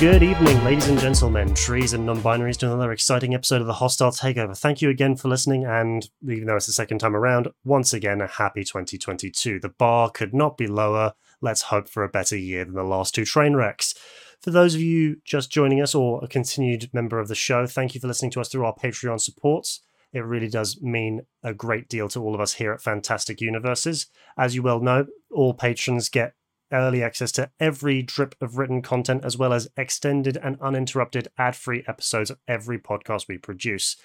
Good evening, ladies and gentlemen, trees and non binaries, to another exciting episode of the Hostile Takeover. Thank you again for listening, and even though it's the second time around, once again, a happy 2022. The bar could not be lower. Let's hope for a better year than the last two train wrecks. For those of you just joining us or a continued member of the show, thank you for listening to us through our Patreon supports. It really does mean a great deal to all of us here at Fantastic Universes. As you well know, all patrons get early access to every drip of written content, as well as extended and uninterrupted ad free episodes of every podcast we produce.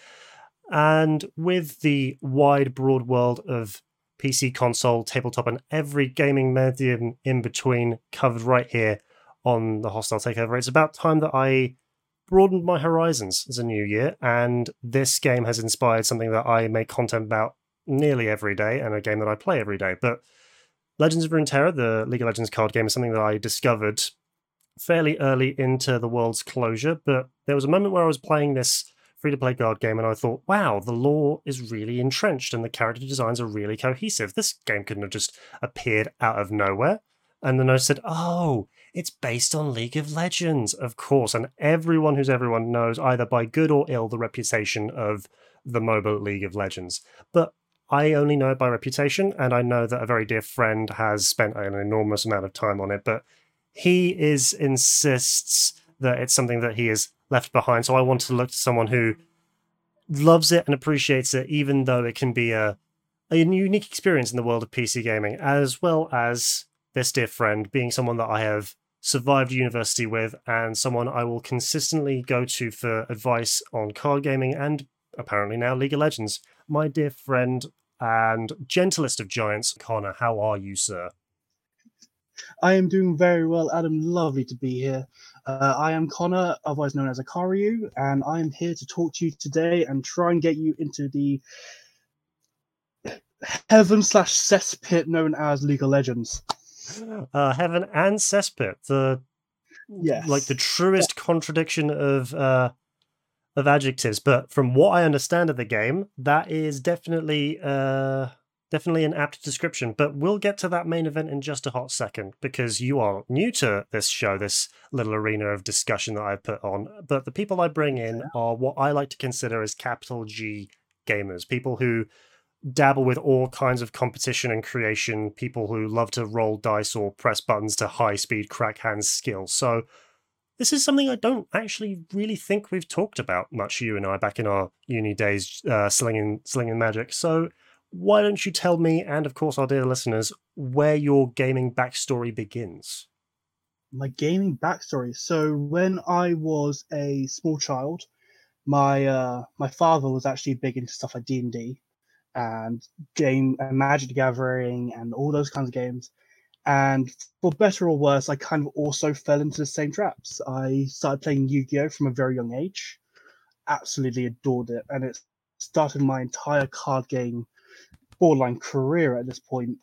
And with the wide, broad world of PC, console, tabletop, and every gaming medium in between covered right here on the Hostile Takeover, it's about time that I broadened my horizons as a new year. And this game has inspired something that I make content about nearly every day and a game that I play every day. But Legends of Runeterra, the League of Legends card game, is something that I discovered fairly early into the world's closure. But there was a moment where I was playing this free to play card game and I thought, wow, the lore is really entrenched and the character designs are really cohesive. This game couldn't have just appeared out of nowhere. And then I said, oh, it's based on League of Legends, of course. And everyone who's everyone knows, either by good or ill, the reputation of the mobile League of Legends. But I only know it by reputation, and I know that a very dear friend has spent an enormous amount of time on it, but he is insists that it's something that he has left behind. So I want to look to someone who loves it and appreciates it, even though it can be a, a unique experience in the world of PC gaming, as well as this dear friend being someone that I have survived university with and someone I will consistently go to for advice on card gaming and apparently now League of Legends. My dear friend and gentlest of giants, Connor. How are you, sir? I am doing very well, Adam. Lovely to be here. Uh, I am Connor, otherwise known as Akaryu, and I am here to talk to you today and try and get you into the heaven slash cesspit known as League of Legends. Uh, heaven and cesspit, the yes. like the truest contradiction of uh, of adjectives, but from what I understand of the game, that is definitely uh definitely an apt description. But we'll get to that main event in just a hot second because you are new to this show, this little arena of discussion that I've put on. But the people I bring in are what I like to consider as capital G gamers, people who dabble with all kinds of competition and creation, people who love to roll dice or press buttons to high speed crack hands skills. So this is something I don't actually really think we've talked about much, you and I, back in our uni days, uh, slinging slinging magic. So why don't you tell me, and of course our dear listeners, where your gaming backstory begins? My gaming backstory. So when I was a small child, my uh, my father was actually big into stuff like D and D and game and Magic Gathering and all those kinds of games. And for better or worse, I kind of also fell into the same traps. I started playing Yu Gi Oh! from a very young age, absolutely adored it, and it started my entire card game borderline career at this point.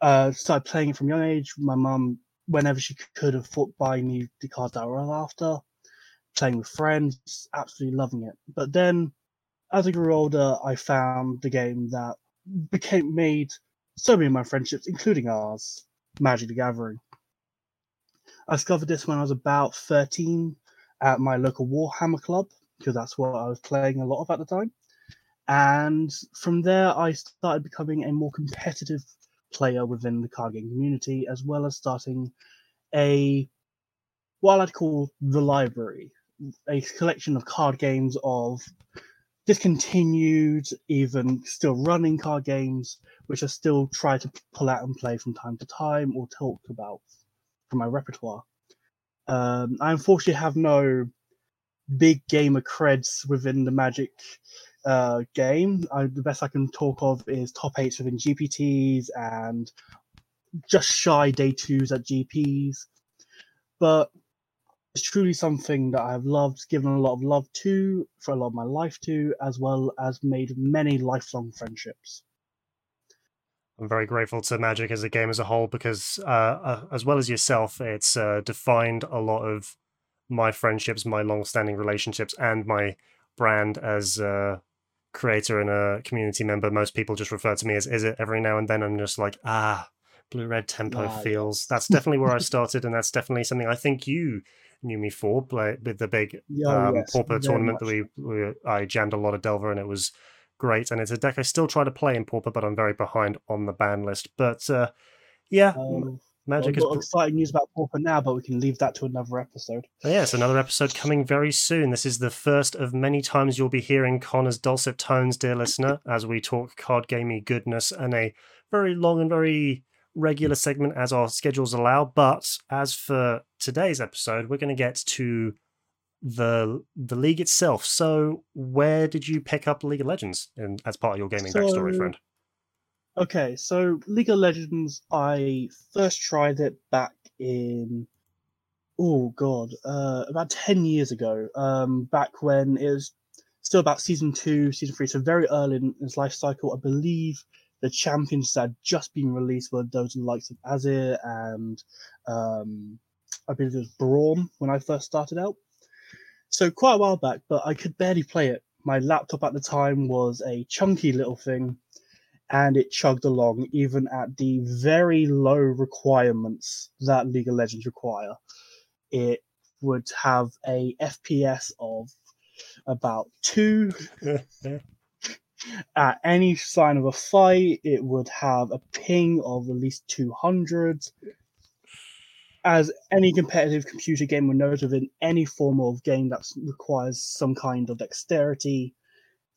Uh, started playing it from young age. My mum, whenever she could, have thought buying me the cards that I was after. Playing with friends, absolutely loving it. But then, as I grew older, I found the game that became made so many of my friendships, including ours, Magic the Gathering. I discovered this when I was about 13 at my local Warhammer club, because that's what I was playing a lot of at the time. And from there, I started becoming a more competitive player within the card game community, as well as starting a what I'd call the library, a collection of card games of discontinued, even still running card games, which I still try to pull out and play from time to time or talk about from my repertoire. Um, I unfortunately have no big gamer creds within the Magic uh, game. I, the best I can talk of is top eights within GPTs and just shy day twos at GPs. But it's truly something that I've loved, given a lot of love to, for a lot of my life to, as well as made many lifelong friendships. I'm very grateful to Magic as a game as a whole because, uh, uh, as well as yourself, it's uh, defined a lot of my friendships, my long-standing relationships, and my brand as a creator and a community member. Most people just refer to me as "Izzet" every now and then. I'm just like, ah, blue red tempo feels. That's definitely where I started, and that's definitely something I think you knew me for, play, with the big oh, um, yes, Pauper tournament that we, we I jammed a lot of Delver and it was great. And it's a deck I still try to play in Pauper, but I'm very behind on the ban list. But uh, yeah, Um, Magic I've is exciting news about Pauper now, but we can leave that to another episode. Oh, yeah, it's another episode coming very soon. This is the first of many times you'll be hearing Connor's dulcet tones, dear listener, as we talk card gamey goodness and a very long and very regular segment as our schedules allow. But as for today's episode, we're going to get to the the league itself. So, where did you pick up League of Legends in, as part of your gaming backstory, friend? Okay, so League of Legends, I first tried it back in oh god, uh, about ten years ago. Um, back when it was still about season two, season three, so very early in its life cycle. I believe the champions that had just been released were those likes of Azir and um, I believe it was Braum when I first started out. So quite a while back, but I could barely play it. My laptop at the time was a chunky little thing and it chugged along even at the very low requirements that League of Legends require. It would have a FPS of about two. At any sign of a fight, it would have a ping of at least 200. As any competitive computer game will know, within any form of game that requires some kind of dexterity,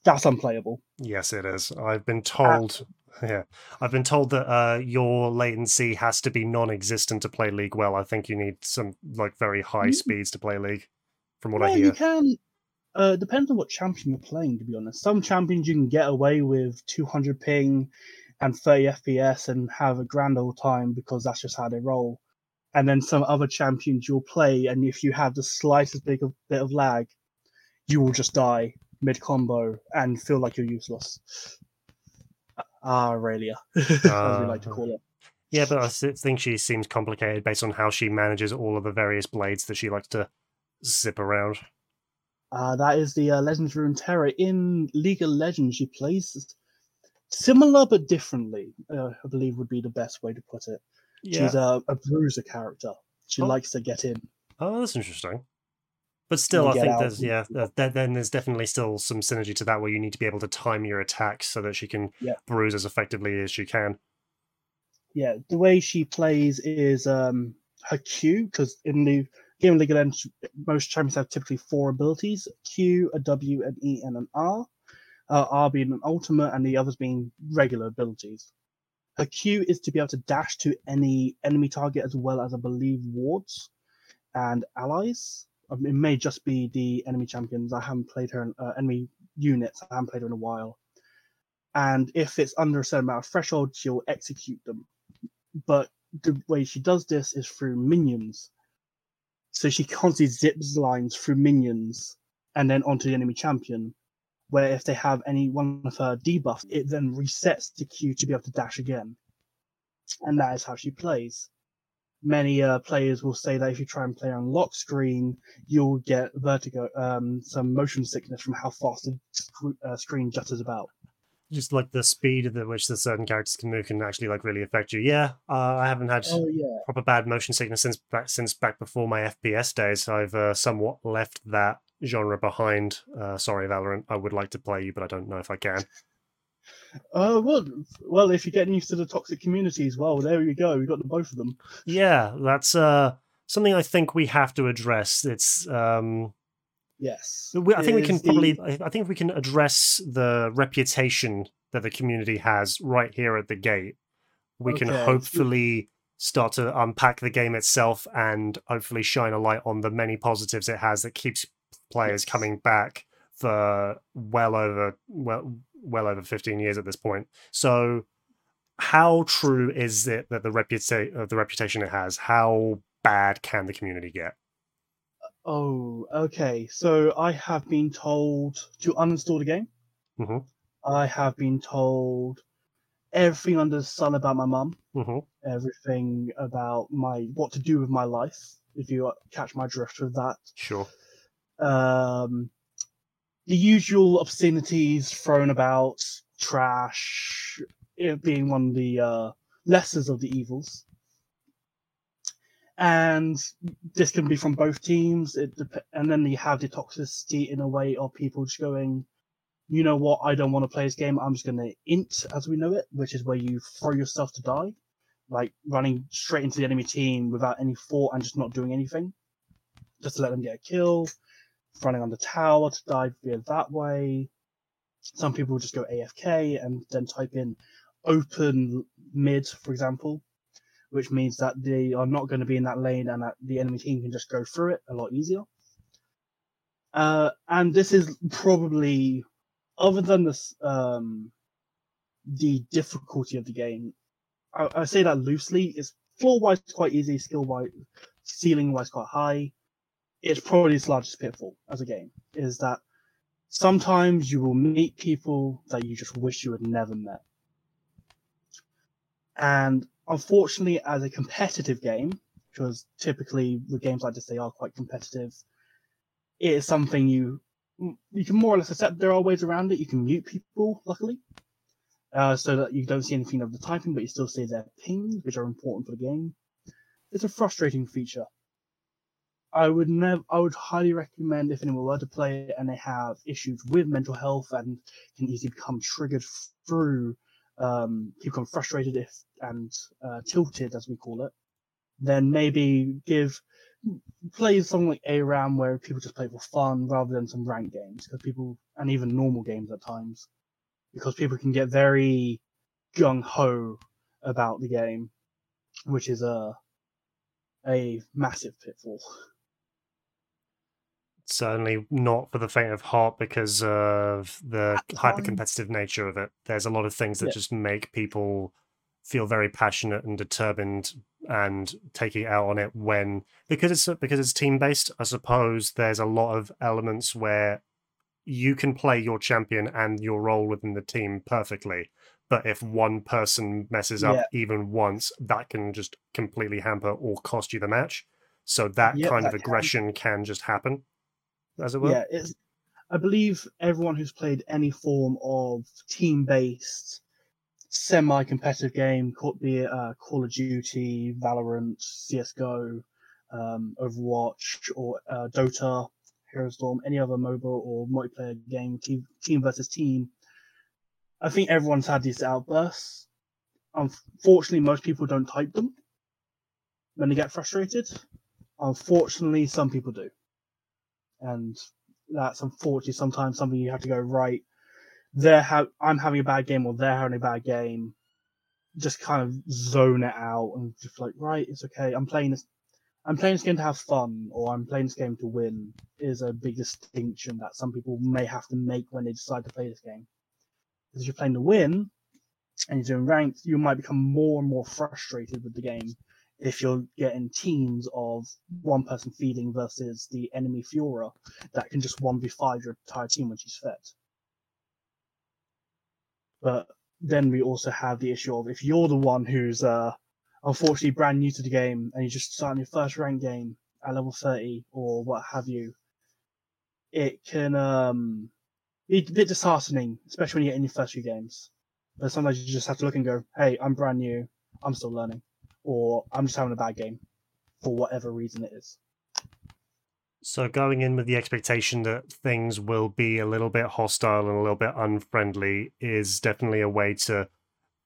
that's unplayable. Yes, it is. I've been told. Yeah, I've been told that uh, your latency has to be non-existent to play League well. I think you need some like very high Mm. speeds to play League, from what I hear. you can. Uh, depends on what champion you're playing. To be honest, some champions you can get away with 200 ping and 30 FPS and have a grand old time because that's just how they roll. And then some other champions you'll play, and if you have the slightest bit of, bit of lag, you will just die mid combo and feel like you're useless. Ah, Irelia, as we like to call it. Yeah, but I think she seems complicated based on how she manages all of the various blades that she likes to zip around. Uh, that is the uh, Legends Runeterra. In League of Legends, she plays similar but differently, uh, I believe would be the best way to put it. Yeah. She's a, a bruiser character. She Oh. likes to get in. Oh, that's interesting. But still, I think there's yeah, uh, then there's definitely still some synergy to that where you need to be able to time your attacks so that she can Yeah. bruise as effectively as she can. Yeah, the way she plays is um, her Q, because in the game League Legends, most champions have typically four abilities Q, a W, an E, and an R. Uh, R being an ultimate, and the others being regular abilities. Her Q is to be able to dash to any enemy target as well as, I believe, wards and allies. Um, it may just be the enemy champions. I haven't played her, in, uh, enemy units. I haven't played her in a while. And if it's under a certain amount of threshold, she'll execute them. But the way she does this is through minions. So she constantly zips lines through minions and then onto the enemy champion. Where if they have any one of her debuffs, it then resets the Q to be able to dash again. And that is how she plays. Many uh, players will say that if you try and play on lock screen, you'll get vertigo, um, some motion sickness from how fast the sc- uh, screen jutters about. Just like the speed at which the certain characters can move can actually like really affect you. Yeah, uh, I haven't had Oh yeah, proper bad motion sickness since back since back before my FPS days. I've uh, somewhat left that genre behind. Uh, sorry, Valorant. I would like to play you, but I don't know if I can. Uh, well, well, if you're getting used to the toxic community as well, there you go. We got the both of them. Yeah, that's uh something I think we have to address. It's um Yes, we, I think we can probably I I think we can address the reputation that the community has right here at the gate. We can hopefully start to unpack the game itself and hopefully shine a light on the many positives it has that keeps players Yes. coming back for well over well well over 15 years at this point. So how true is it that the reputation uh, the reputation it has how bad can the community get? Oh, okay. So I have been told to uninstall the game. Mhm. I have been told everything under the sun about my mum, hmm everything about my what to do with my life. If you catch my drift with that, Sure. um, the usual obscenities thrown about, trash, it being one of the uh, lessers of the evils. And this can be from both teams. It dep- and then you have the toxicity in a way of people just going, you know what, I don't want to play this game. I'm just going to int as we know it, which is where you throw yourself to die, like running straight into the enemy team without any thought and just not doing anything, just to let them get a kill. Running on the tower to die via that way. Some people just go AFK and then type in open mid, for example, which means that they are not going to be in that lane and that the enemy team can just go through it a lot easier. Uh, and this is probably, other than this, um, the difficulty of the game, I, I say that loosely. It's floor wise quite easy, skill wise, ceiling wise quite high. It's probably its largest pitfall as a game is that sometimes you will meet people that you just wish you had never met. And unfortunately, as a competitive game, because typically with games like this they are quite competitive, it is something you you can more or less accept. There are ways around it. You can mute people, luckily, uh, so that you don't see anything of the typing, but you still see their pings, which are important for the game. It's a frustrating feature. I would never. I would highly recommend if anyone were to play it and they have issues with mental health and can easily become triggered through um, people become frustrated if and uh, tilted, as we call it, then maybe give play something like ARAM where people just play for fun rather than some ranked games because people and even normal games at times because people can get very gung ho about the game, which is a a massive pitfall. Certainly not for the faint of heart because of the hyper competitive nature of it. There's a lot of things that Yeah. just make people feel very passionate and determined and taking it out on it when because it's because it's team based i suppose there's a lot of elements where you can play your champion and your role within the team perfectly but if one person messes up Yeah. even once that can just completely hamper or cost you the match so that Yep, kind of that can. aggression can just happen as it were Yeah, it's. I believe everyone who's played any form of team-based, semi-competitive game, be it uh, Call of Duty, Valorant, CS:GO, um, Overwatch, or uh, Dota, Hero Storm, any other mobile or multiplayer game, team, team versus team. I think everyone's had these outbursts. Unfortunately, most people don't type them when they get frustrated. Unfortunately, some people do and that's unfortunately sometimes something you have to go right. They're ha- I'm having a bad game, or they're having a bad game. Just kind of zone it out and just like, right, it's okay. I'm playing this. I'm playing this game to have fun, or I'm playing this game to win. Is a big distinction that some people may have to make when they decide to play this game. Because if you're playing to win, and you're doing ranked, you might become more and more frustrated with the game if you're getting teams of one person feeding versus the enemy Fiora that can just 1v5 your entire team when she's fed. But then we also have the issue of if you're the one who's uh, unfortunately brand new to the game and you just starting your first rank game at level 30 or what have you, it can um, be a bit disheartening, especially when you get in your first few games. But sometimes you just have to look and go, hey, I'm brand new, I'm still learning or I'm just having a bad game for whatever reason it is. So going in with the expectation that things will be a little bit hostile and a little bit unfriendly is definitely a way to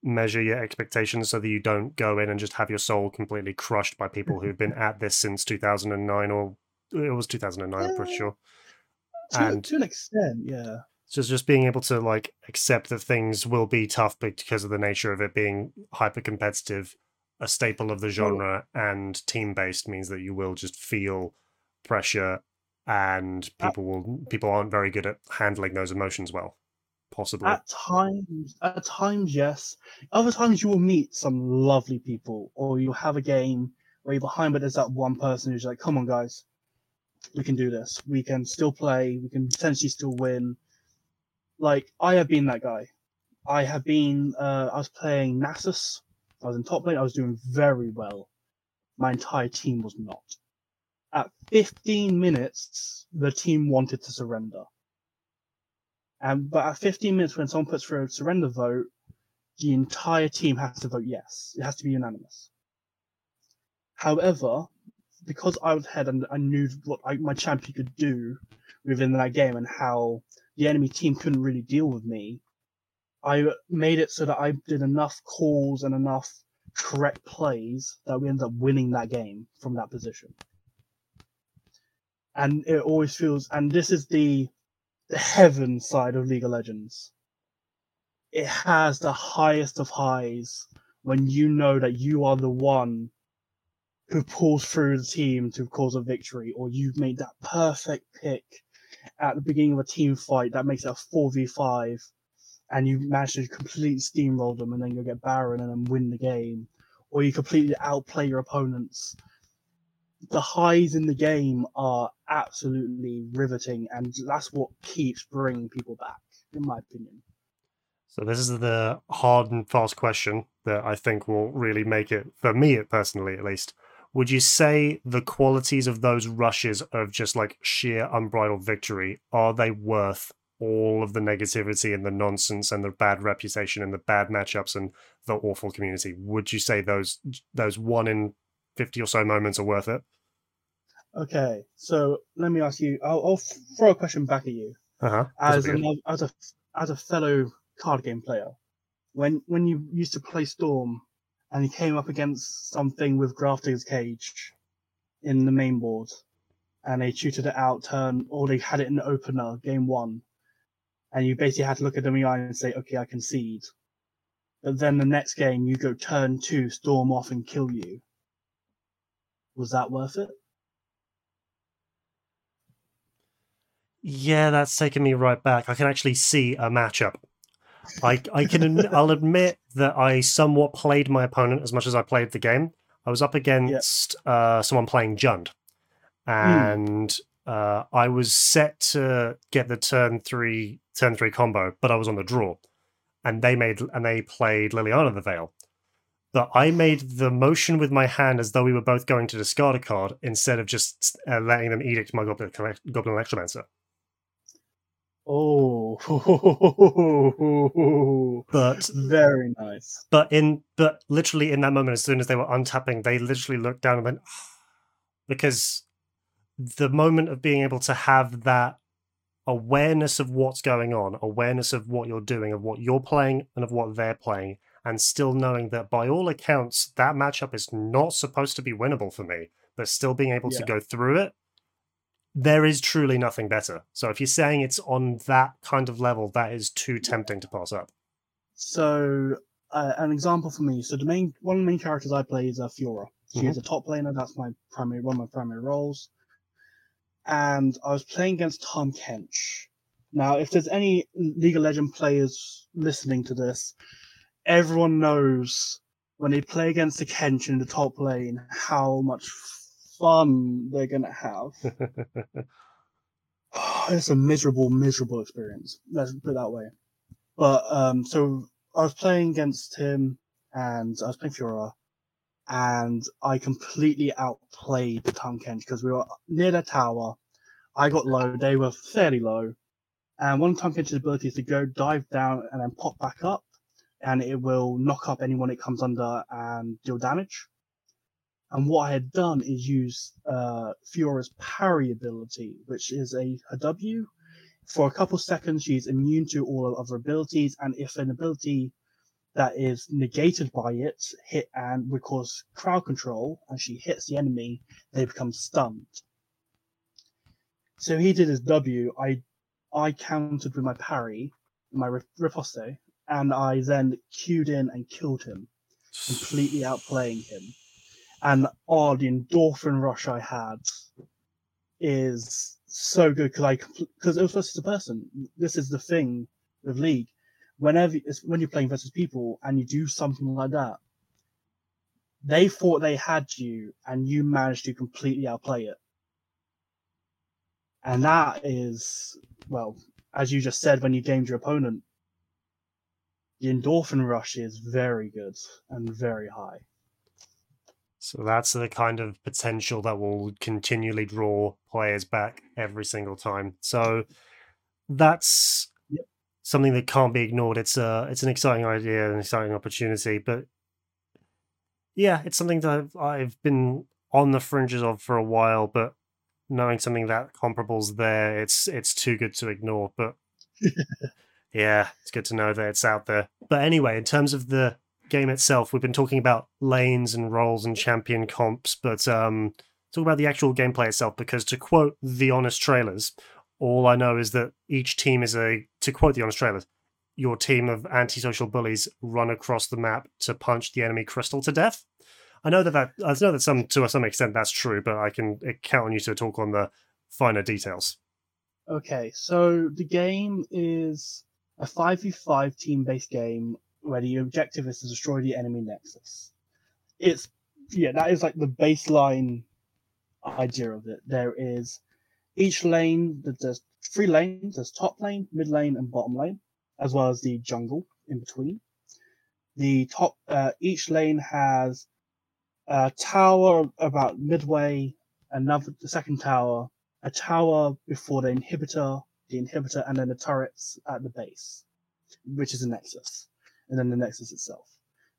measure your expectations so that you don't go in and just have your soul completely crushed by people who've been at this since 2009 or it was 2009 I'm pretty uh, sure. To, And- to an extent, yeah. So it's just being able to like accept that things will be tough because of the nature of it being hyper competitive, a staple of the genre, and team based means that you will just feel pressure, and Uh, people will people aren't very good at handling those emotions well, possibly. At times, at times, yes. Other times, you will meet some lovely people, or you'll have a game where you're behind, but there's that one person who's like, "Come on, guys, we can do this. We can still play. We can potentially still win." Like I have been that guy. I have been. Uh, I was playing Nasus. I was in top lane. I was doing very well. My entire team was not. At 15 minutes, the team wanted to surrender. And but at 15 minutes, when someone puts through a surrender vote, the entire team has to vote yes. It has to be unanimous. However, because I was ahead and I knew what I, my champion could do within that game and how the enemy team couldn't really deal with me. I made it so that I did enough calls and enough correct plays that we ended up winning that game from that position. And it always feels, and this is the the heaven side of League of Legends. It has the highest of highs when you know that you are the one who pulls through the team to cause a victory, or you've made that perfect pick at the beginning of a team fight that makes it a 4v5, and you manage to completely steamroll them and then you get Baron and then win the game, or you completely outplay your opponents. The highs in the game are absolutely riveting, and that's what keeps bringing people back, in my opinion. So this is the hard and fast question that I think will really make it for me personally at least. Would you say the qualities of those rushes of just like sheer unbridled victory are they worth all of the negativity and the nonsense and the bad reputation and the bad matchups and the awful community? Would you say those those one in fifty or so moments are worth it? Okay, so let me ask you. I'll, I'll throw a question back at you. Uh-huh. As a, as a as a fellow card game player, when when you used to play Storm, and you came up against something with Grafdigger's Cage in the main board, and they tutored it out turn, or they had it in the opener, game one, and you basically had to look at them in the eye and say, okay, I concede. But then the next game, you go turn two, storm off and kill you. Was that worth it? Yeah, that's taking me right back. I can actually see a matchup I I can I'll admit that I somewhat played my opponent as much as I played the game. I was up against uh, someone playing Jund, hmm. and mm. Uh, I was set to get the turn three turn three combo, but I was on the draw, and they made and they played Liliana the Veil. But I made the motion with my hand as though we were both going to discard a card instead of just uh, letting them edict my Goblin, Goblin Electromancer. Oh, but very nice. But in but literally in that moment, as soon as they were untapping, they literally looked down and went because the moment of being able to have that awareness of what's going on, awareness of what you're doing, of what you're playing, and of what they're playing, and still knowing that by all accounts that matchup is not supposed to be winnable for me, but still being able yeah. to go through it there is truly nothing better. So if you're saying it's on that kind of level, that is too tempting to pass up. So uh, an example for me. So the main one of the main characters I play is a uh, Fiora. She mm-hmm. is a top laner. That's my primary one of my primary roles. And I was playing against Tahm Kench. Now, if there's any League of Legend players listening to this, everyone knows when they play against the Kench in the top lane how much fun they're gonna have. it's a miserable, miserable experience. Let's put it that way. But um, so I was playing against him, and I was playing Fiora, and I completely outplayed the Tahm Kench because we were near the tower. I got low; they were fairly low, and one of Tahm Kench's abilities to go dive down and then pop back up, and it will knock up anyone it comes under and deal damage. And what I had done is use uh, Fiora's parry ability, which is a, a W. For a couple seconds, she's immune to all other abilities, and if an ability that is negated by it hit and cause crowd control, and she hits the enemy, they become stunned. So he did his W. I I countered with my parry, my riposte, and I then queued in and killed him, completely outplaying him and oh, the endorphin rush I had is so good because I because it was a person. This is the thing with League. Whenever when you're playing versus people and you do something like that, they thought they had you and you managed to completely outplay it. And that is well, as you just said when you gamed your opponent, the endorphin rush is very good and very high. So that's the kind of potential that will continually draw players back every single time. So that's. Something that can't be ignored. It's a it's an exciting idea, an exciting opportunity, but yeah, it's something that I've, I've been on the fringes of for a while, but knowing something that comparable's there, it's it's too good to ignore. But yeah, it's good to know that it's out there. But anyway, in terms of the game itself, we've been talking about lanes and roles and champion comps, but um, talk about the actual gameplay itself. Because to quote the honest trailers, all I know is that each team is a. To quote the honest trailers, your team of antisocial bullies run across the map to punch the enemy crystal to death. I know that that I know that some to some extent that's true, but I can count on you to talk on the finer details. Okay, so the game is a 5v5 team based game where the objective is to destroy the enemy nexus. It's, yeah, that is like the baseline idea of it. There is each lane, there's three lanes there's top lane, mid lane, and bottom lane, as well as the jungle in between. The top, uh, each lane has a tower about midway, another, the second tower, a tower before the inhibitor, the inhibitor, and then the turrets at the base, which is a nexus, and then the nexus itself.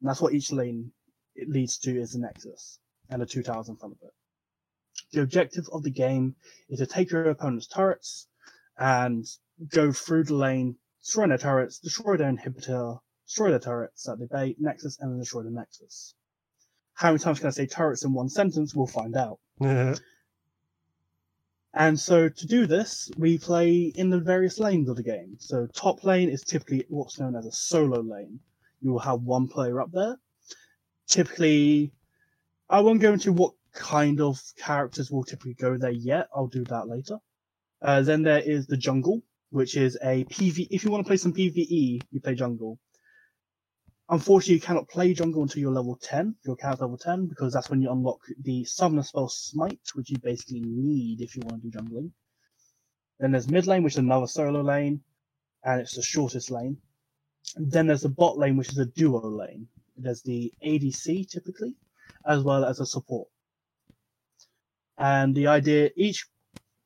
And that's what each lane it leads to is the nexus and the two towers in front of it. The objective of the game is to take your opponent's turrets and go through the lane, destroy their turrets, destroy their inhibitor, destroy the turrets at the base nexus, and then destroy the nexus. How many times can I say turrets in one sentence? We'll find out. And so to do this, we play in the various lanes of the game. So top lane is typically what's known as a solo lane. You will have one player up there. Typically, I won't go into what kind of characters will typically go there yet. I'll do that later. Uh, then there is the jungle, which is a PV. If you want to play some PVE, you play jungle. Unfortunately, you cannot play jungle until you're level 10, your character level 10, because that's when you unlock the summoner spell Smite, which you basically need if you want to do jungling. Then there's mid lane, which is another solo lane, and it's the shortest lane. And then there's the bot lane, which is a duo lane. There's the ADC typically, as well as a support. And the idea, each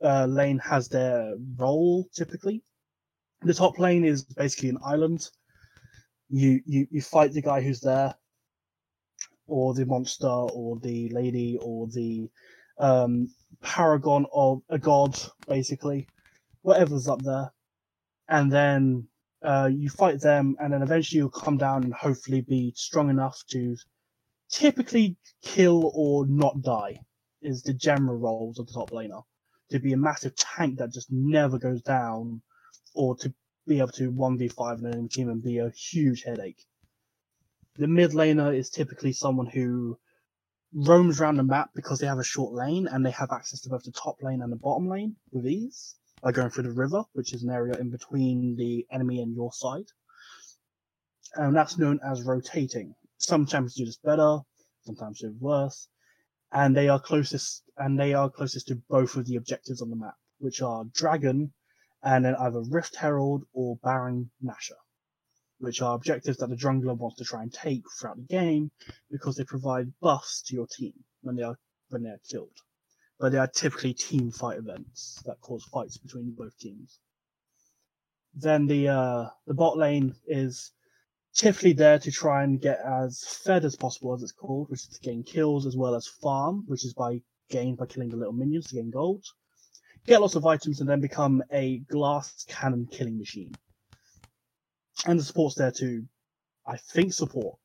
uh, lane has their role typically. The top lane is basically an island you you you fight the guy who's there, or the monster, or the lady, or the um, paragon of a god, basically, whatever's up there, and then uh, you fight them, and then eventually you'll come down and hopefully be strong enough to typically kill or not die. Is the general roles of the top laner to be a massive tank that just never goes down, or to be able to 1v5 an enemy team and be a huge headache. The mid laner is typically someone who roams around the map because they have a short lane and they have access to both the top lane and the bottom lane with ease by going through the river, which is an area in between the enemy and your side. And that's known as rotating. Some champions do this better, sometimes do worse. And they are closest and they are closest to both of the objectives on the map, which are Dragon and then either Rift Herald or Baron Nashor, which are objectives that the jungler wants to try and take throughout the game because they provide buffs to your team when they are when they are killed. But they are typically team fight events that cause fights between both teams. Then the uh, the bot lane is typically there to try and get as fed as possible, as it's called, which is to gain kills as well as farm, which is by gained by killing the little minions to gain gold get lots of items, and then become a glass cannon killing machine. And the support's there to, I think, support.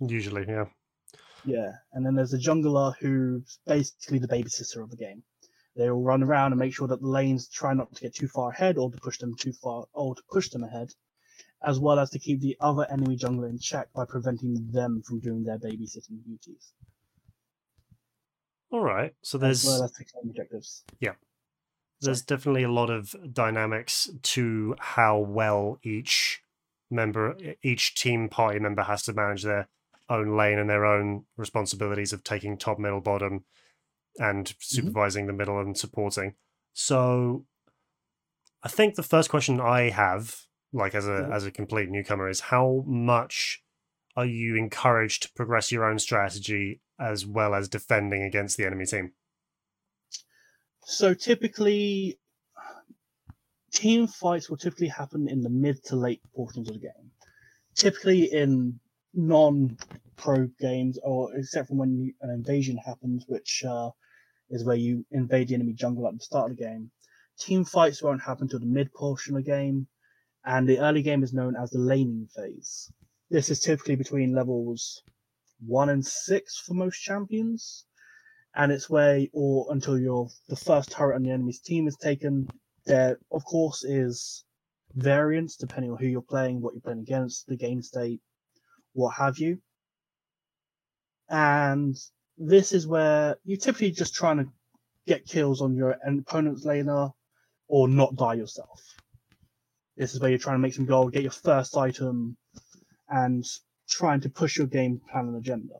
Usually, yeah. Yeah, and then there's a jungler who's basically the babysitter of the game. They will run around and make sure that the lanes try not to get too far ahead or to push them too far or to push them ahead, as well as to keep the other enemy jungler in check by preventing them from doing their babysitting duties. All right. So there's as well as objectives. Yeah. There's definitely a lot of dynamics to how well each member each team party member has to manage their own lane and their own responsibilities of taking top, middle, bottom and mm-hmm. supervising mm-hmm. the middle and supporting. So I think the first question I have, like as a mm-hmm. as a complete newcomer, is how much are you encouraged to progress your own strategy as well as defending against the enemy team? So typically, team fights will typically happen in the mid to late portions of the game. Typically in non-pro games, or except for when an invasion happens, which uh, is where you invade the enemy jungle at the start of the game. Team fights won't happen till the mid portion of the game, and the early game is known as the laning phase. This is typically between levels one and six for most champions, and it's where, or until you're the first turret on the enemy's team is taken. There, of course, is variance depending on who you're playing, what you're playing against, the game state, what have you. And this is where you're typically just trying to get kills on your opponent's laner or not die yourself. This is where you're trying to make some gold, get your first item, and trying to push your game plan and agenda.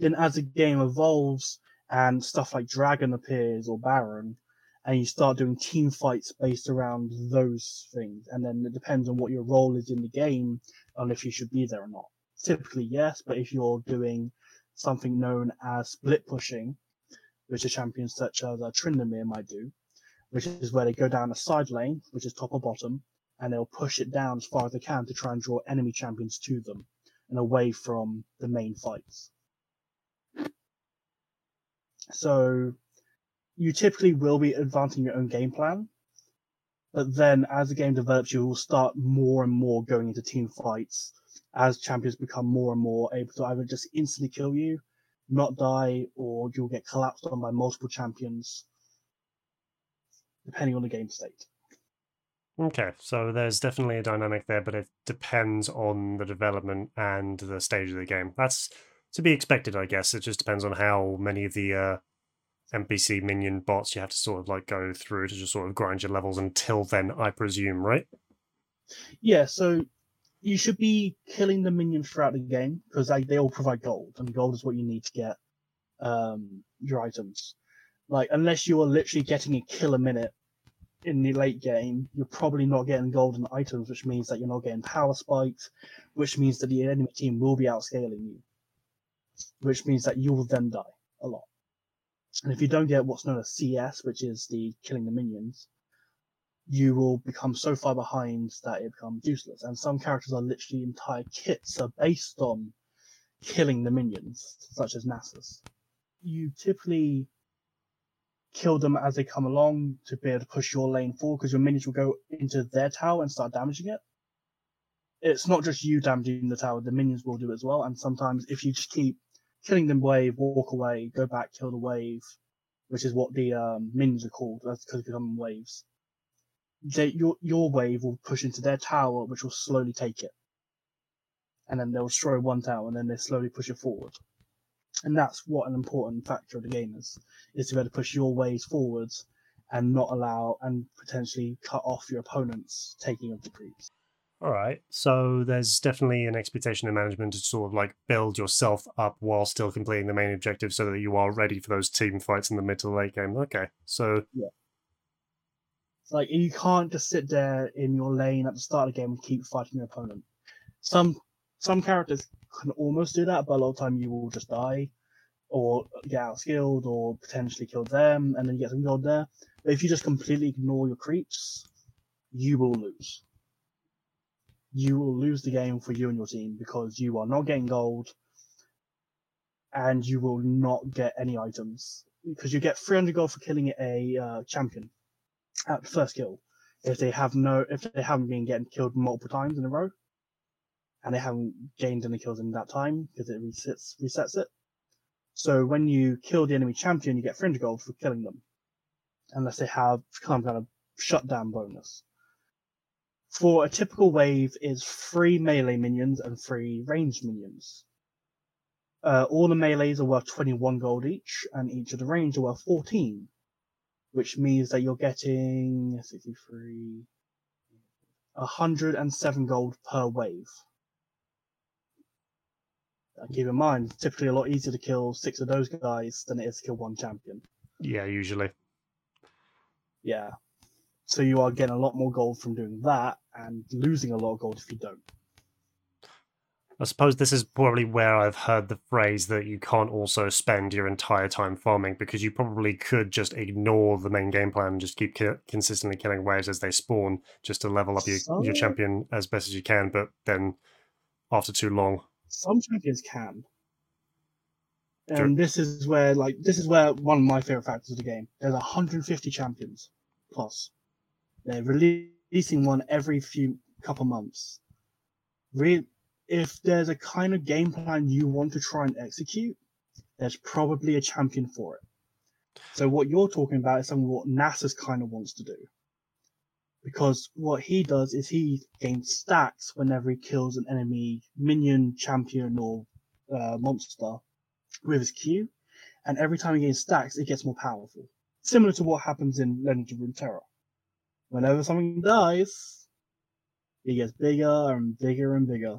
Then, as the game evolves and stuff like Dragon appears or Baron, and you start doing team fights based around those things. And then it depends on what your role is in the game and if you should be there or not. Typically, yes, but if you're doing something known as split pushing, which a champion such as uh, Tryndamere might do, which is where they go down a side lane, which is top or bottom, and they'll push it down as far as they can to try and draw enemy champions to them and away from the main fights. So you typically will be advancing your own game plan. But then as the game develops, you will start more and more going into team fights as champions become more and more able to either just instantly kill you, not die, or you'll get collapsed on by multiple champions, depending on the game state. Okay, so there's definitely a dynamic there, but it depends on the development and the stage of the game. That's to be expected, I guess. It just depends on how many of the uh, NPC minion bots you have to sort of like go through to just sort of grind your levels until then, I presume, right? Yeah, so you should be killing the minions throughout the game because they, they all provide gold, and gold is what you need to get um, your items. Like, unless you are literally getting a kill a minute in the late game, you're probably not getting golden items, which means that you're not getting power spikes, which means that the enemy team will be outscaling you, which means that you will then die a lot. And if you don't get what's known as CS, which is the killing the minions, you will become so far behind that it becomes useless. And some characters are literally entire kits are based on killing the minions, such as Nasus. You typically kill them as they come along to be able to push your lane forward because your minions will go into their tower and start damaging it. It's not just you damaging the tower, the minions will do it as well. And sometimes if you just keep killing the wave, walk away, go back, kill the wave, which is what the um, minions are called. That's because they become waves. They, your your wave will push into their tower, which will slowly take it, and then they'll destroy one tower, and then they slowly push it forward. And that's what an important factor of the game is: is to be able to push your waves forwards and not allow and potentially cut off your opponent's taking of the creeps. All right. So there's definitely an expectation in management to sort of like build yourself up while still completing the main objective so that you are ready for those team fights in the mid to late game. Okay. So yeah. Like you can't just sit there in your lane at the start of the game and keep fighting your opponent. Some some characters can almost do that, but a lot of time you will just die or get outskilled or potentially kill them and then you get some gold there. But if you just completely ignore your creeps, you will lose you will lose the game for you and your team because you are not getting gold and you will not get any items because you get 300 gold for killing a uh, champion at the first kill if they have no if they haven't been getting killed multiple times in a row and they haven't gained any kills in that time because it resets resets it. So when you kill the enemy champion you get 300 gold for killing them. Unless they have some kind of shutdown bonus. For a typical wave is three melee minions and three ranged minions. Uh, all the melees are worth 21 gold each, and each of the range are worth 14, which means that you're getting 63, 107 gold per wave. Uh, keep in mind, it's typically a lot easier to kill six of those guys than it is to kill one champion. Yeah, usually. Yeah. So you are getting a lot more gold from doing that and losing a lot of gold if you don't. I suppose this is probably where I've heard the phrase that you can't also spend your entire time farming because you probably could just ignore the main game plan and just keep ki- consistently killing waves as they spawn just to level up your, your champion as best as you can. But then after too long. Some champions can. And this is where, like, this is where one of my favorite factors of the game. There's 150 champions plus. They're releasing one every few couple months. Re- if there's a kind of game plan you want to try and execute, there's probably a champion for it. So what you're talking about is something what Nasus kind of wants to do. Because what he does is he gains stacks whenever he kills an enemy minion, champion, or uh, monster with his Q, and every time he gains stacks, it gets more powerful. Similar to what happens in Legend of Runeterra. Whenever something dies, it gets bigger and bigger and bigger.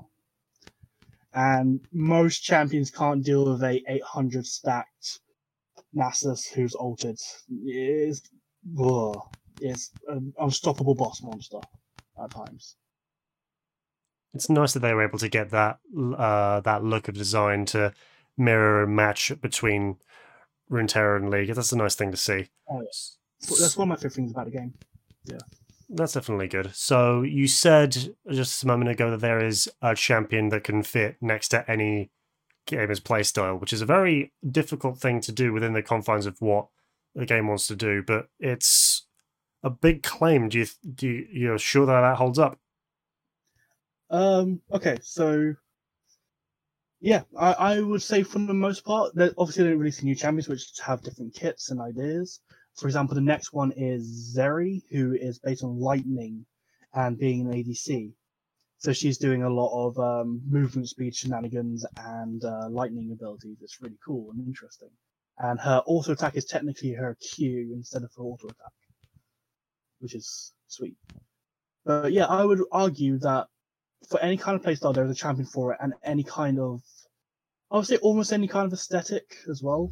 And most champions can't deal with a 800 stacked Nasus who's altered. It's, ugh, it's an unstoppable boss monster at times. It's nice that they were able to get that uh, that look of design to mirror and match between Runeterra and League. That's a nice thing to see. Oh, yes. That's one of my favorite things about the game. Yeah. That's definitely good. So you said just a moment ago that there is a champion that can fit next to any gamer's playstyle, which is a very difficult thing to do within the confines of what the game wants to do. But it's a big claim. Do you do you, you're sure that that holds up? Um. Okay. So. Yeah, I, I would say for the most part, that obviously they're releasing new champions which have different kits and ideas. For example, the next one is Zeri, who is based on lightning and being an ADC. So she's doing a lot of um, movement speed shenanigans and uh, lightning abilities. It's really cool and interesting. And her auto attack is technically her Q instead of her auto attack, which is sweet. But yeah, I would argue that for any kind of playstyle, there's a champion for it, and any kind of, I would say almost any kind of aesthetic as well.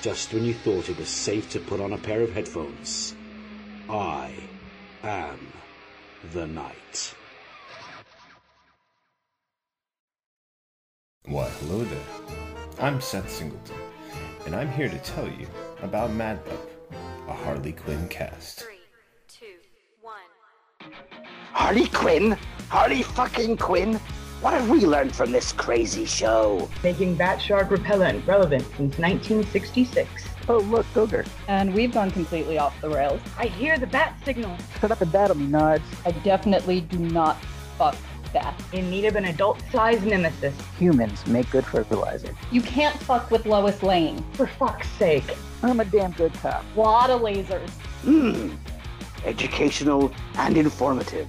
Just when you thought it was safe to put on a pair of headphones, I am the Night. Why, hello there. I'm Seth Singleton, and I'm here to tell you about Mad Bub, a Harley Quinn cast. Three, two, one. Harley Quinn? Harley fucking Quinn? What have we learned from this crazy show? making bat shark repellent relevant since 1966. Oh, look, Ogre. And we've gone completely off the rails. I hear the bat signal. Shut up and battle me, Nards. I definitely do not fuck that. In need of an adult-sized nemesis. Humans make good fertilizer. You can't fuck with Lois Lane. For fuck's sake. I'm a damn good cop. Lot of lasers. Hmm. Educational and informative.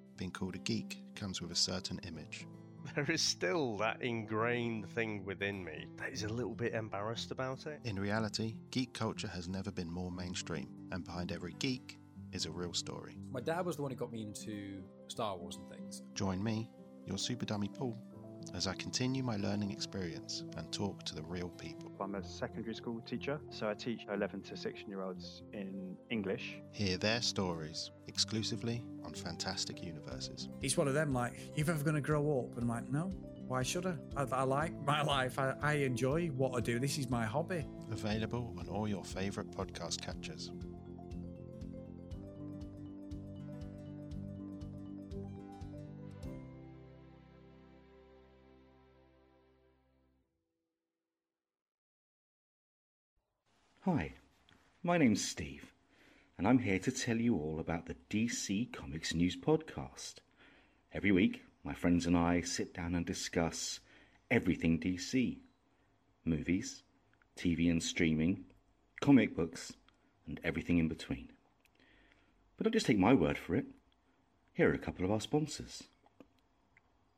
being called a geek comes with a certain image. There is still that ingrained thing within me that is a little bit embarrassed about it. In reality, geek culture has never been more mainstream, and behind every geek is a real story. My dad was the one who got me into Star Wars and things. Join me, your super dummy Paul, as I continue my learning experience and talk to the real people. I'm a secondary school teacher, so I teach 11 to 16 year olds in English. Hear their stories exclusively on Fantastic Universes. He's one of them, like, you've ever going to grow up? And I'm like, no. Why should I? I, I like my life. I, I enjoy what I do. This is my hobby. Available on all your favourite podcast catchers. Hi, my name's Steve, and I'm here to tell you all about the DC Comics News Podcast. Every week, my friends and I sit down and discuss everything DC movies, TV and streaming, comic books, and everything in between. But don't just take my word for it. Here are a couple of our sponsors.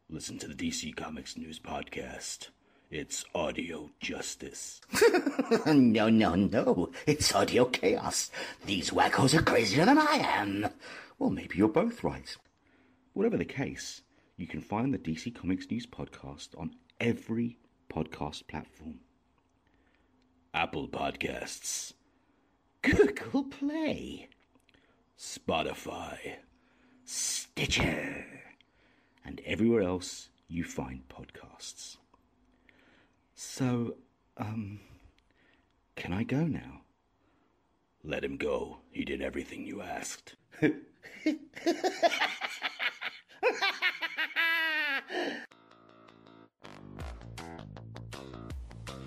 Listen to the DC Comics News Podcast. It's audio justice. no, no, no. It's audio chaos. These wackos are crazier than I am. Well, maybe you're both right. Whatever the case, you can find the DC Comics News Podcast on every podcast platform Apple Podcasts, Google Play, Spotify, Stitcher, and everywhere else you find podcasts. So, um, can I go now? Let him go. He did everything you asked.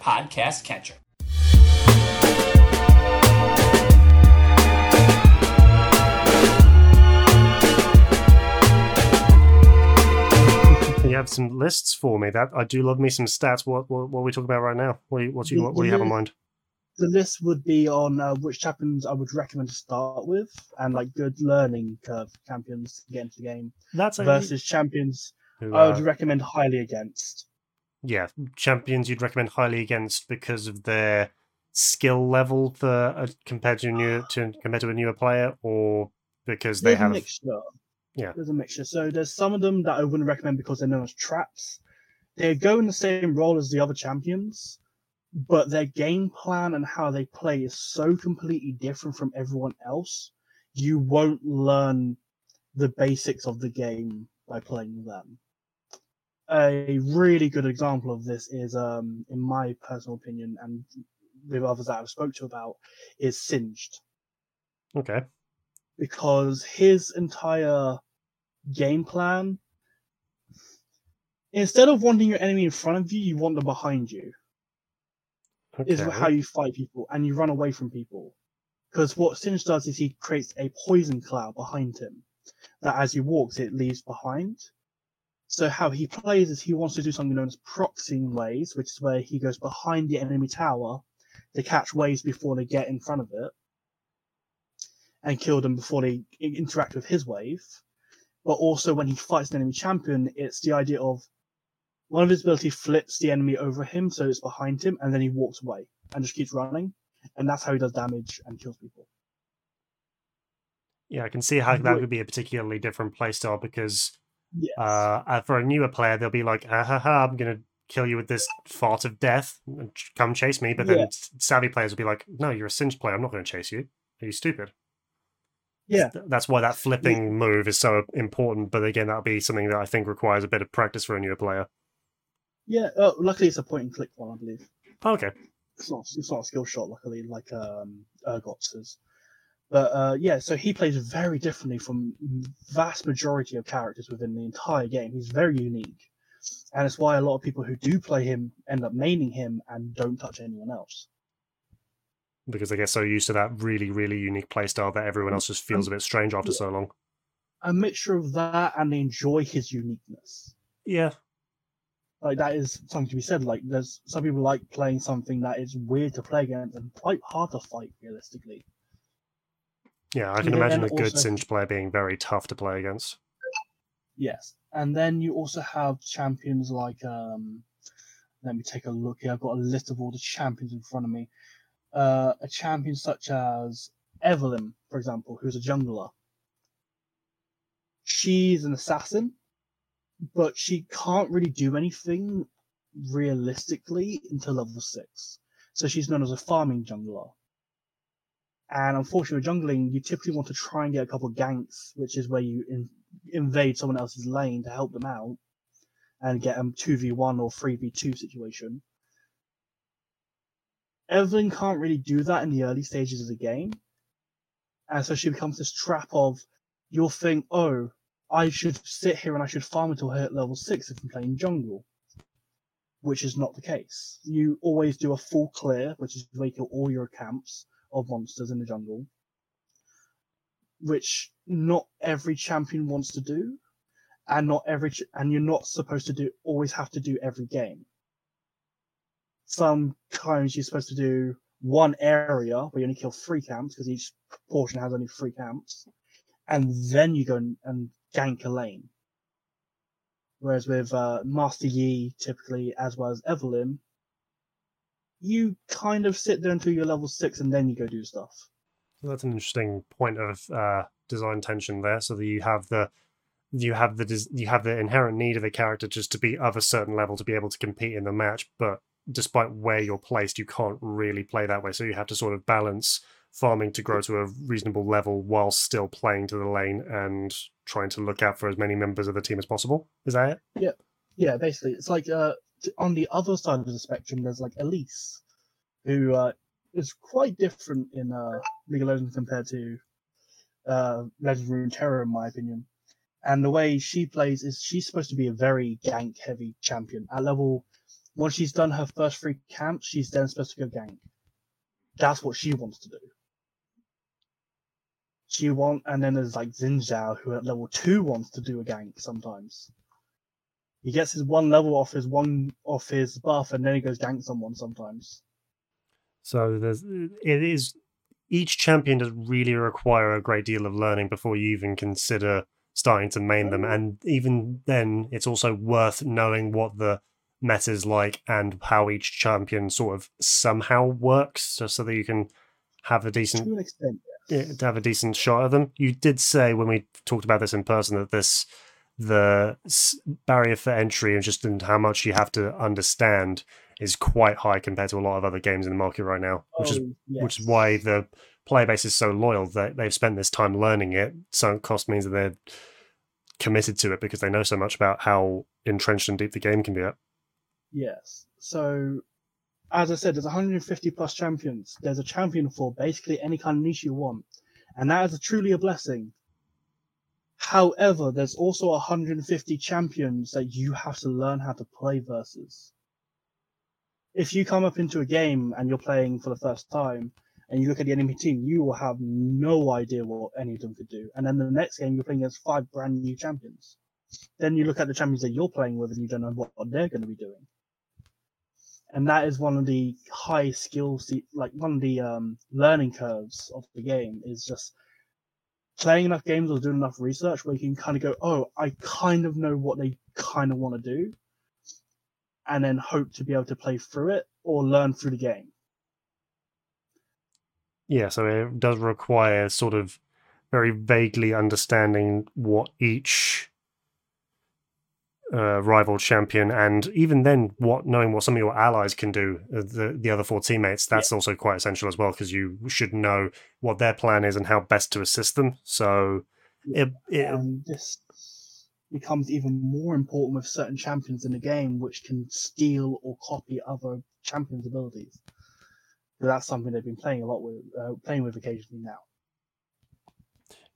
podcast catcher. You have some lists for me. That I do love me some stats. What what, what are we talking about right now? What do you, what do you, what do you have in mind? The list would be on uh, which champions I would recommend to start with, and like good learning curve champions to get into the game. That's a- versus champions Who, I would uh, recommend highly against. Yeah, champions you'd recommend highly against because of their skill level for uh, compared to a new to compared to a newer player, or because they There's a have mixture. yeah There's a mixture. So there's some of them that I wouldn't recommend because they're known as traps. They go in the same role as the other champions, but their game plan and how they play is so completely different from everyone else. You won't learn the basics of the game by playing them. A really good example of this is, um, in my personal opinion, and with others that I've spoke to about, is Singed okay. because his entire game plan instead of wanting your enemy in front of you you want them behind you Okay. is how you fight people and you run away from people because what Singed does is he creates a poison cloud behind him that as he walks it leaves behind so how he plays is he wants to do something known as proxying waves which is where he goes behind the enemy tower to catch waves before they get in front of it and kill them before they interact with his wave. But also when he fights an enemy champion, it's the idea of one of his ability flips the enemy over him so it's behind him, and then he walks away and just keeps running. And that's how he does damage and kills people. Yeah, I can see how that would be a particularly different playstyle because Yes. uh, for a newer player, they'll be like, ah, ha, ha, I'm going to kill you with this fart of death. and Come chase me. But then Yeah. savvy players will be like, no, you're a Singed player. I'm not going to chase you. Are you stupid? Yeah. That's why that flipping move is so important. But again, that'll be something that I think requires a bit of practice for a newer player. Yeah, oh, luckily it's a point and click one, I believe. Okay. It's not it's not a skill shot, luckily, like um Urgot's is. But uh, yeah, so he plays very differently from vast majority of characters within the entire game. He's very unique, and it's why a lot of people who do play him end up maining him and don't touch anyone else. Because they get so used to that really, really unique playstyle that everyone else just feels a bit strange after so long. A mixture of that and they enjoy his uniqueness. Yeah. Like that is something to be said. Like there's some people like playing something that is weird to play against and quite hard to fight realistically. Yeah, I can imagine a good also- Singed player being very tough to play against. Yes, and then you also have champions like um, let me take a look here. I've got a list of all the champions in front of me. Uh, a champion such as Evelynn, for example, who's a jungler. She's an assassin, but she can't really do anything realistically until level six. So she's known as a farming jungler. And unfortunately, with jungling, you typically want to try and get a couple of ganks, which is where you in, invade someone else's lane to help them out and get a 2v1 or 3v2 situation. Evelynn can't really do that in the early stages of the game. And so she becomes this trap of you'll think, oh, I should sit here and I should farm until I hit level 6 if I'm playing jungle. Which is not the case. You always do a full clear, which is where you kill all your camps of monsters in the jungle. Which not every champion wants to do. And not every, ch- and you're not supposed to do, always have to do every game. Sometimes you're supposed to do one area where you only kill three camps because each portion has only three camps. And then you go and, and gank a lane. Whereas with uh, Master Yi, typically, as well as Evelynn, you kind of sit there until you're level six and then you go do stuff. So that's an interesting point of uh, design tension there. So that you have the you have the you have the inherent need of a character just to be of a certain level to be able to compete in the match, but despite where you're placed, you can't really play that way. So you have to sort of balance farming to grow to a reasonable level while still playing to the lane and trying to look out for as many members of the team as possible. Is that it? Yeah, yeah. Basically, it's like uh, on the other side of the spectrum, there's like Elise, who uh, is quite different in uh, League of Legends compared to uh, Legends of Runeterra, in my opinion. And the way she plays is she's supposed to be a very gank heavy champion. At level, once she's done her first three camps, she's then supposed to go gank. That's what she wants to do. She want, and then there's like Xin Zhao, who at level two wants to do a gank sometimes. He gets his one level off his one off his buff, and then he goes gank someone sometimes. So there's it is each champion does really require a great deal of learning before you even consider starting to main them, and even then, it's also worth knowing what the meta is like and how each champion sort of somehow works, just so that you can have a decent To extent, yeah, to have a decent shot of them. You did say when we talked about this in person that this the barrier for entry and just in how much you have to understand is quite high compared to a lot of other games in the market right now, which is Oh, which is why the player base is so loyal that they've spent this time learning it. So cost means that they're committed to it because they know so much about how entrenched and deep the game can be at. Yes. So, as I said, there's 150 plus champions. There's a champion for basically any kind of niche you want, and that is a, truly a blessing. However, there's also 150 champions that you have to learn how to play versus. If you come up into a game and you're playing for the first time, and you look at the enemy team, you will have no idea what any of them could do. And then the next game, you're playing against five brand new champions. Then you look at the champions that you're playing with, and you don't know what they're going to be doing and that is one of the high skills like one of the um, learning curves of the game is just playing enough games or doing enough research where you can kind of go oh i kind of know what they kind of want to do and then hope to be able to play through it or learn through the game. Yeah, so it does require sort of very vaguely understanding what each uh, rival champion, and even then, what knowing what some of your allies can do, uh, the the other four teammates, that's also quite essential as well because you should know what their plan is and how best to assist them. So it, it and this becomes even more important with certain champions in the game which can steal or copy other champions abilities. So that's something they've been playing a lot with uh, playing with occasionally now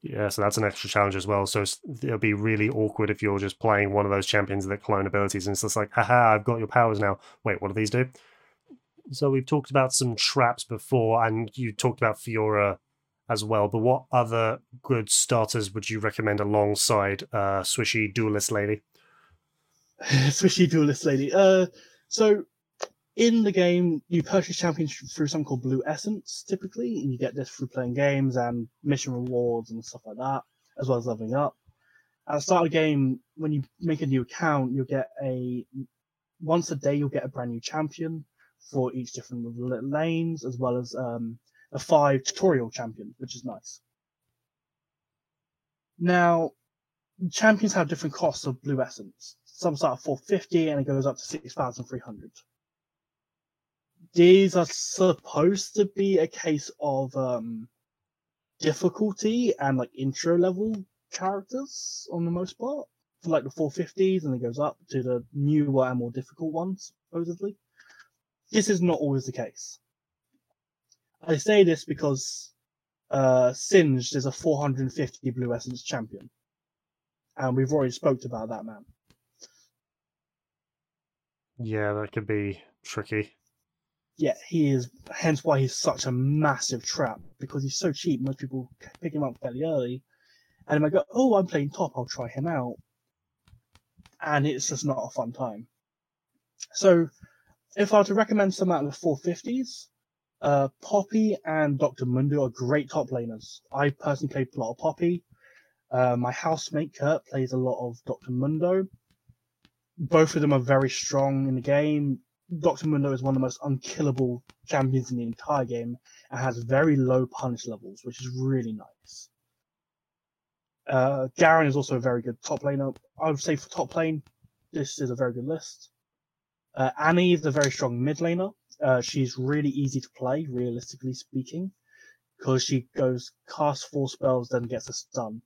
Yeah, so that's an extra challenge as well. So it'll be really awkward if you're just playing one of those champions that clone abilities and it's just like, haha, I've got your powers now. Wait, what do these do? So we've talked about some traps before, and you talked about Fiora as well. But what other good starters would you recommend alongside uh, Swishy Duelist Lady? Swishy duelist lady. Uh, so in the game, you purchase champions through something called Blue Essence, typically, and you get this through playing games and mission rewards and stuff like that, as well as leveling up. At the start of the game, when you make a new account, you'll get a once a day you'll get a brand new champion for each different lanes, as well as um, a five tutorial champion, which is nice. Now, champions have different costs of blue essence. Some start at 450 and it goes up to 6,300. These are supposed to be a case of um, difficulty and like intro level characters on the most part. For like the 450s and it goes up to the newer and more difficult ones supposedly. This is not always the case. I say this because uh singed is a 450 blue essence champion. And we've already spoke about that man. Yeah, that could be tricky. Yeah he is hence why he's such a massive trap because he's so cheap most people pick him up fairly early and they go oh i'm playing top i'll try him out and it's just not a fun time. So if i were to recommend some out of the 450s uh, poppy and dr mundo are great top laners. I personally played a lot of poppy. Uh, my housemate kurt plays a lot of dr mundo. Both of them are very strong in the game Dr. Mundo is one of the most unkillable champions in the entire game and has very low punish levels, which is really nice. Uh, Garen is also a very good top laner. I would say for top lane, this is a very good list. Uh, Annie is a very strong mid laner. Uh, she's really easy to play, realistically speaking, because she goes cast four spells, then gets a stun,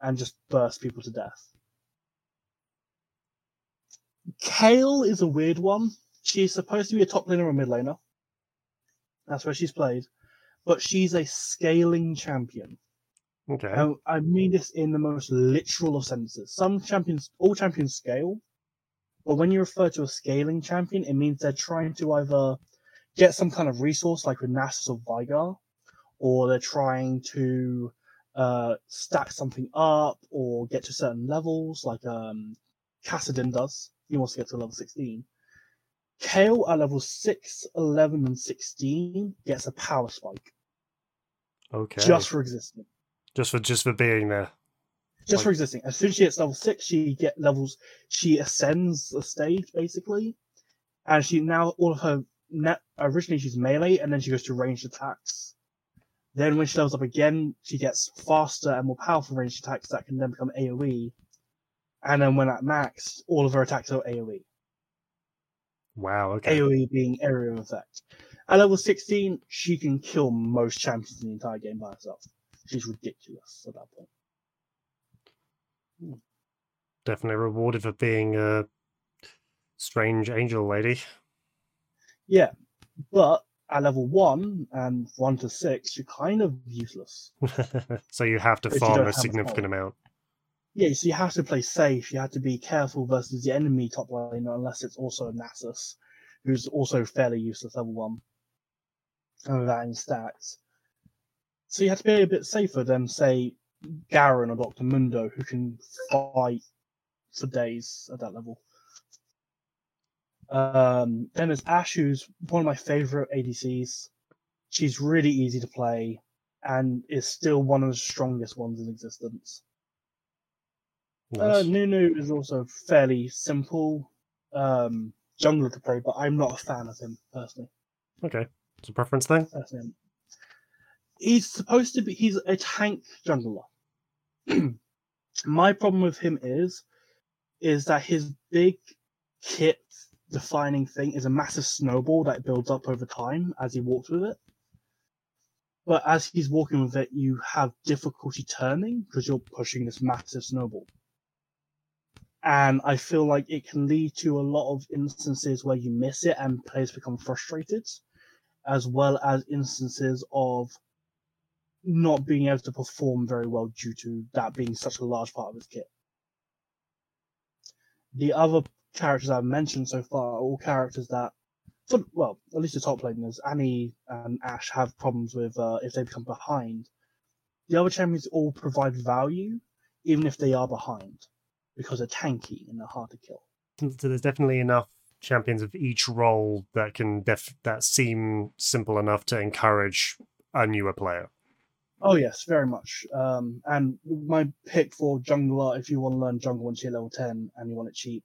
and just bursts people to death. Kayle is a weird one. She's supposed to be a top laner or mid laner. That's where she's played. But she's a scaling champion. Okay. And I mean this in the most literal of senses. Some champions, all champions scale, but when you refer to a scaling champion, it means they're trying to either get some kind of resource, like with Nasus or Veigar, or they're trying to uh, stack something up or get to certain levels, like um, Kassadin does. He wants to get to level 16. Kayle at level 6, 11, and 16 gets a power spike Okay. just for existing. just for just for being there. Just for existing. As soon as she hits level 6, she get levels, she ascends the stage basically. And she now, all of her, net, originally she's melee, and then she goes to ranged attacks. Then when she levels up again, she gets faster and more powerful ranged attacks that can then become AoE. And then when at max, all of her attacks are AoE. Wow. Okay. AoE being area of effect. At level 16, she can kill most champions in the entire game by herself. She's ridiculous at that point. Definitely rewarded for being a strange angel lady. Yeah, but at level 1 and 1 to 6, you're kind of useless. so you have to farm a significant amount. Yeah, so you have to play safe. You have to be careful versus the enemy top laner, unless it's also Nasus, who's also fairly useless level 1. And without any stats. So you have to be a bit safer than, say, Garen or Dr. Mundo, who can fight for days at that level. Um, then there's Ashe, who's one of my favorite ADCs. She's really easy to play and is still one of the strongest ones in existence. Uh, Nunu is also fairly simple um, jungler to play, but I'm not a fan of him personally. Okay. It's a preference thing. personally. He's supposed to be. He's a tank jungler. My problem with him is, is that his big kit defining thing is a massive snowball that builds up over time as he walks with it. But as he's walking with it, you have difficulty turning because you're pushing this massive snowball. And I feel like it can lead to a lot of instances where you miss it and players become frustrated, as well as instances of not being able to perform very well due to that being such a large part of his kit. The other characters I've mentioned so far are all characters that, for, well, at least the top laners, Annie and Ashe have problems with uh, if they become behind. The other champions all provide value, even if they are behind, because they're tanky and they're hard to kill. So there's definitely enough champions of each role that can def- that seem simple enough to encourage a newer player. Oh yes, very much. Um, and my pick for jungler, if you want to learn jungle once you're level ten and you want it cheap,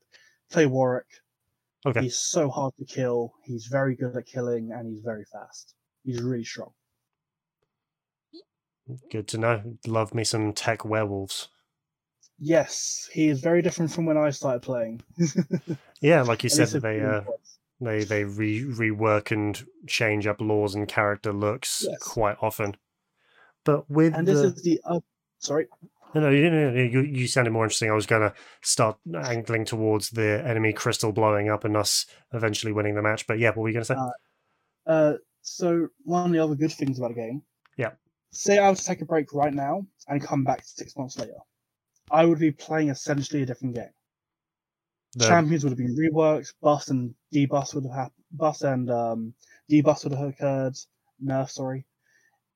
play Warwick. Okay. He's so hard to kill. He's very good at killing, and he's very fast. He's really strong. Good to know. Love me some tech werewolves. Yes, he is very different from when I started playing. Yeah, like you said, a they uh, they they re- rework and change up laws and character looks Yes. quite often. But with and this the, is the uh, sorry. no, no, you, no, you, you sounded more interesting. I was going to start angling towards the enemy crystal blowing up and us eventually winning the match. But yeah, what were you going to say? Uh, uh, so one of the other good things about the game, yeah, say I was to take a break right now and come back six months later, I would be playing essentially a different game. The- Champions would have been reworked, buffs and debuffs would have happened, buffs and um, debuffs would have occurred, nerf, sorry,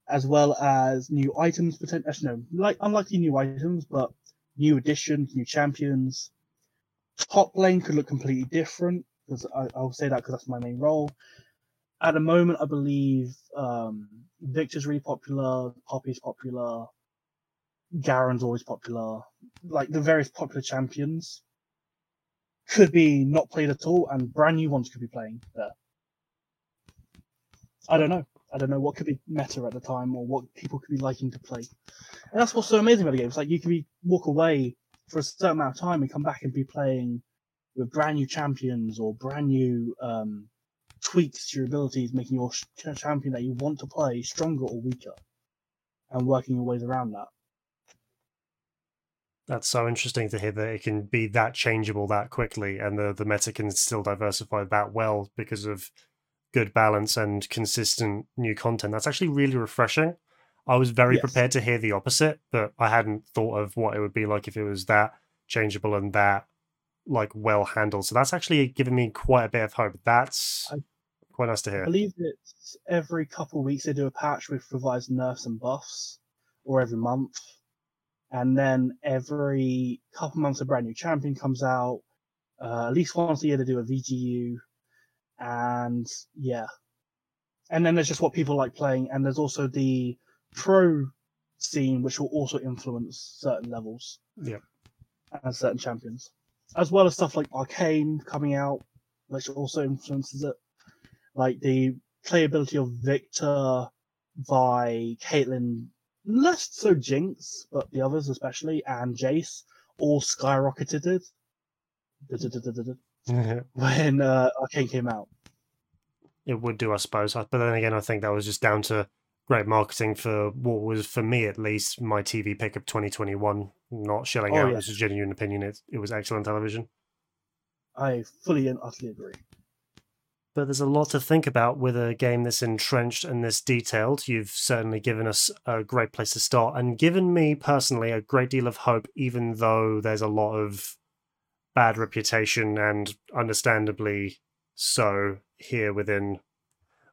as well as new items, potentially, no, like unlikely new items, but new additions, new champions. Top lane could look completely different because I'll say that because that's my main role. At the moment, I believe um, Viktor's really popular, Poppy's popular, Garen's always popular. Like the various popular champions could be not played at all, and brand new ones could be playing there. I don't know. I don't know what could be meta at the time or what people could be liking to play. And that's what's so amazing about the game. It's like you can be walk away for a certain amount of time and come back and be playing with brand new champions or brand new um, tweaks to your abilities, making your sh- champion that you want to play stronger or weaker, and working your ways around that. That's so interesting to hear that it can be that changeable that quickly, and the the meta can still diversify that well because of good balance and consistent new content. That's actually really refreshing. I was very Yes. prepared to hear the opposite, but I hadn't thought of what it would be like if it was that changeable and that like well handled. So that's actually given me quite a bit of hope. That's quite nice to hear. I believe it's every couple of weeks they do a patch with revised nerfs and buffs, or every month. And then every couple months a brand new champion comes out. Uh, at least once a year they do a VGU. And yeah. And then there's just what people like playing. And there's also the pro scene, which will also influence certain levels Yeah. and certain champions. As well as stuff like Arcane coming out, which also influences it like the playability of Viktor, by Caitlyn, less so Jinx, but the others especially, and Jace, all skyrocketed it when uh, Arcane came out. it would do, I suppose. But then again, I think that was just down to great marketing for what was, for me at least, my TV pick of 2021. Not shelling Oh, out. yeah. This is genuine opinion. It, it was excellent television. I fully and utterly agree. But there's a lot to think about with a game this entrenched and this detailed. You've certainly given us a great place to start and given me personally a great deal of hope, even though there's a lot of bad reputation and understandably so here within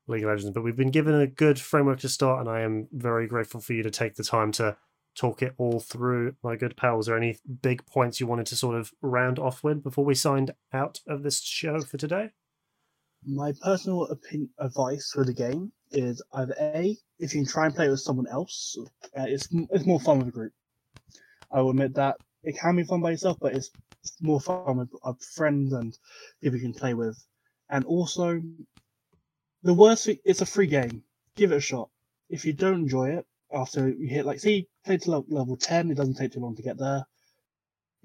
League of Legends. But we've been given a good framework to start, and I am very grateful for you to take the time to talk it all through, my good pal. Was there any big points you wanted to sort of round off with before we signed out of this show for today? My personal opinion, advice for the game is either A, if you can try and play it with someone else, uh, it's, it's more fun with a group. I will admit that it can be fun by yourself, but it's more fun with uh, friends and people you can play with. And also, the worst thing, it's a free game. Give it a shot. If you don't enjoy it, after you hit, like, see, play to level 10, it doesn't take too long to get there.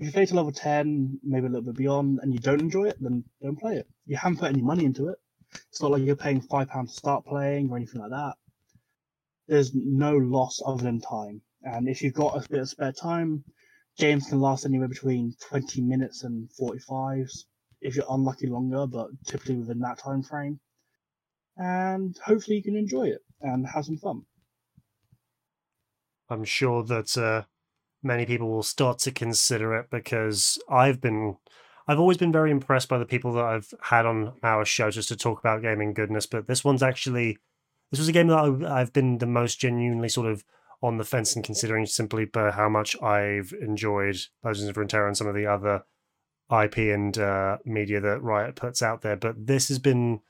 If you play to level 10, maybe a little bit beyond, and you don't enjoy it, then don't play it. You haven't put any money into it. It's not like you're paying £5 to start playing or anything like that. There's no loss other than time. And if you've got a bit of spare time, games can last anywhere between 20 minutes and 45s. If you're unlucky, longer, but typically within that time frame. And hopefully you can enjoy it and have some fun. I'm sure that uh, many people will start to consider it because I've been, I've always been very impressed by the people that I've had on our show just to talk about gaming goodness. But this one's actually, this was a game that I've been the most genuinely sort of on the fence and considering simply by how much I've enjoyed Legends of Runeterra and some of the other IP and uh, media that Riot puts out there. But this has been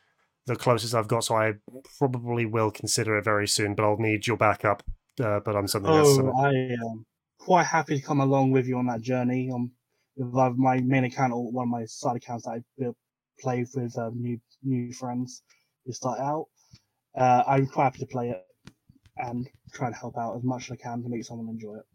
the closest I've got, so I probably will consider it very soon. But I'll need your backup. Uh, but I'm something else. Oh, I am quite happy to come along with you on that journey. On with either my main account or one of my side accounts that I built, play with um, new new friends who start out. Uh, I'm quite happy to play it and try and help out as much as I can to make someone enjoy it.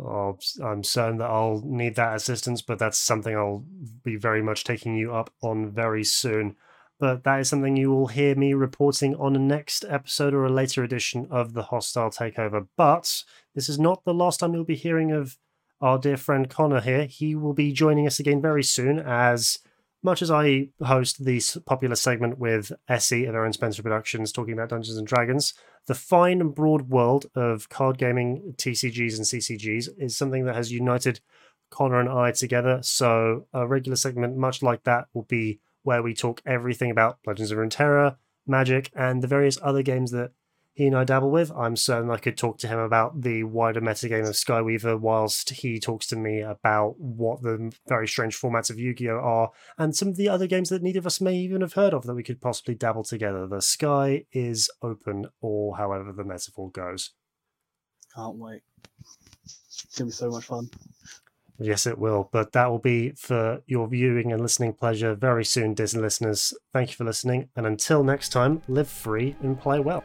Oh, I'm certain that I'll need that assistance, but that's something I'll be very much taking you up on very soon. But that is something you will hear me reporting on a next episode or a later edition of the Hostile Takeover. But this is not the last time you'll be hearing of our dear friend Connor here. He will be joining us again very soon as much as I host this popular segment with Essie of Aaron Spencer Productions talking about Dungeons and Dragons, the fine and broad world of card gaming, TCGs, and CCGs is something that has united Connor and I together. So, a regular segment much like that will be where we talk everything about Legends of Runeterra, Magic, and the various other games that he and I dabble with. I'm certain I could talk to him about the wider metagame of Skyweaver, whilst he talks to me about what the very strange formats of Yu Gi Oh! are, and some of the other games that neither of us may even have heard of that we could possibly dabble together. The sky is open, or however the metaphor goes. Can't wait. It's gonna be so much fun. Yes, it will. But that will be for your viewing and listening pleasure very soon, Disney listeners. Thank you for listening. And until next time, live free and play well.